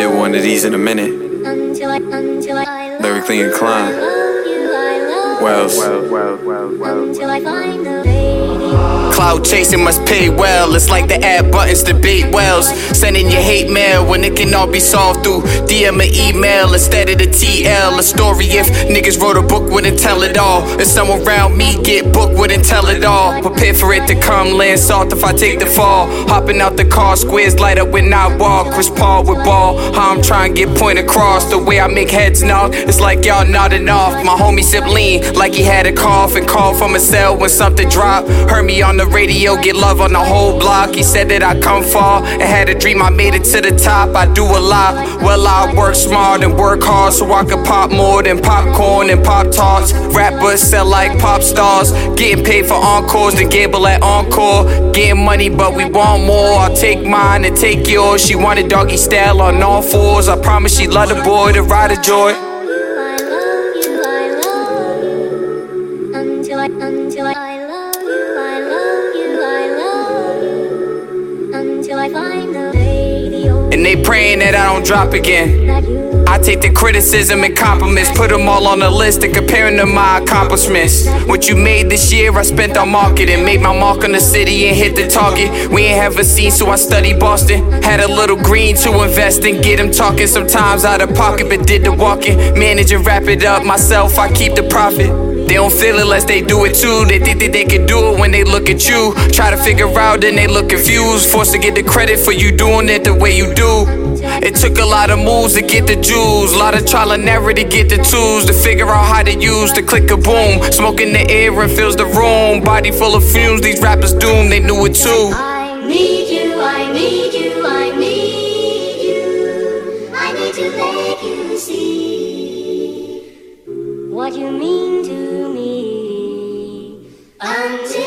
did one of these in a minute. Lyrically inclined. Wells. Cloud chasing must pay well. It's like the add buttons to bait wells. Sending your hate mail when it can all be solved through DM or email instead of the TL. A story if niggas wrote a book wouldn't tell it all. If someone around me get booked wouldn't tell it all. Prepare for it to come, land salt if I take the fall. Hopping out the car, squares light up when I walk. Chris Paul with ball. How I'm trying to get point across. The way I make heads nod, it's like y'all nodding off. My homie sip lean like he had a cough and called from a cell when something dropped. Heard me on the radio, get love on the whole block. He said that I come far and had a dream I made it to the top. I do a lot. Well, I work smart and work hard so I can pop more than popcorn and pop tarts. Rappers sell like pop stars, getting paid for encores and gamble at encore. Getting money, but we want more. I'll take mine and take yours. She wanted doggy style on all fours. I promise she love the boy to ride a joy. Until I, until I, I love you, I love you, I love you. Until I find the radio And they praying that I don't drop again. I take the criticism and compliments, put them all on a list and comparing to my accomplishments. What you made this year, I spent on marketing, made my mark on the city and hit the target. We ain't have a scene, so I studied Boston. Had a little green to invest in, get them talking sometimes out of pocket, but did the walking. Manage and wrap it up myself, I keep the profit. They don't feel it unless they do it too. They think that they can do it when they look at you. Try to figure out, then they look confused. Forced to get the credit for you doing it the way you do. It took a lot of moves to get the jewels, a lot of trial and error to get the tools, to figure out how to use the click a boom. Smoke in the air and fills the room. Body full of fumes, these rappers doomed, they knew it too. I need you, I need you, I need you. I need to make you see what you mean until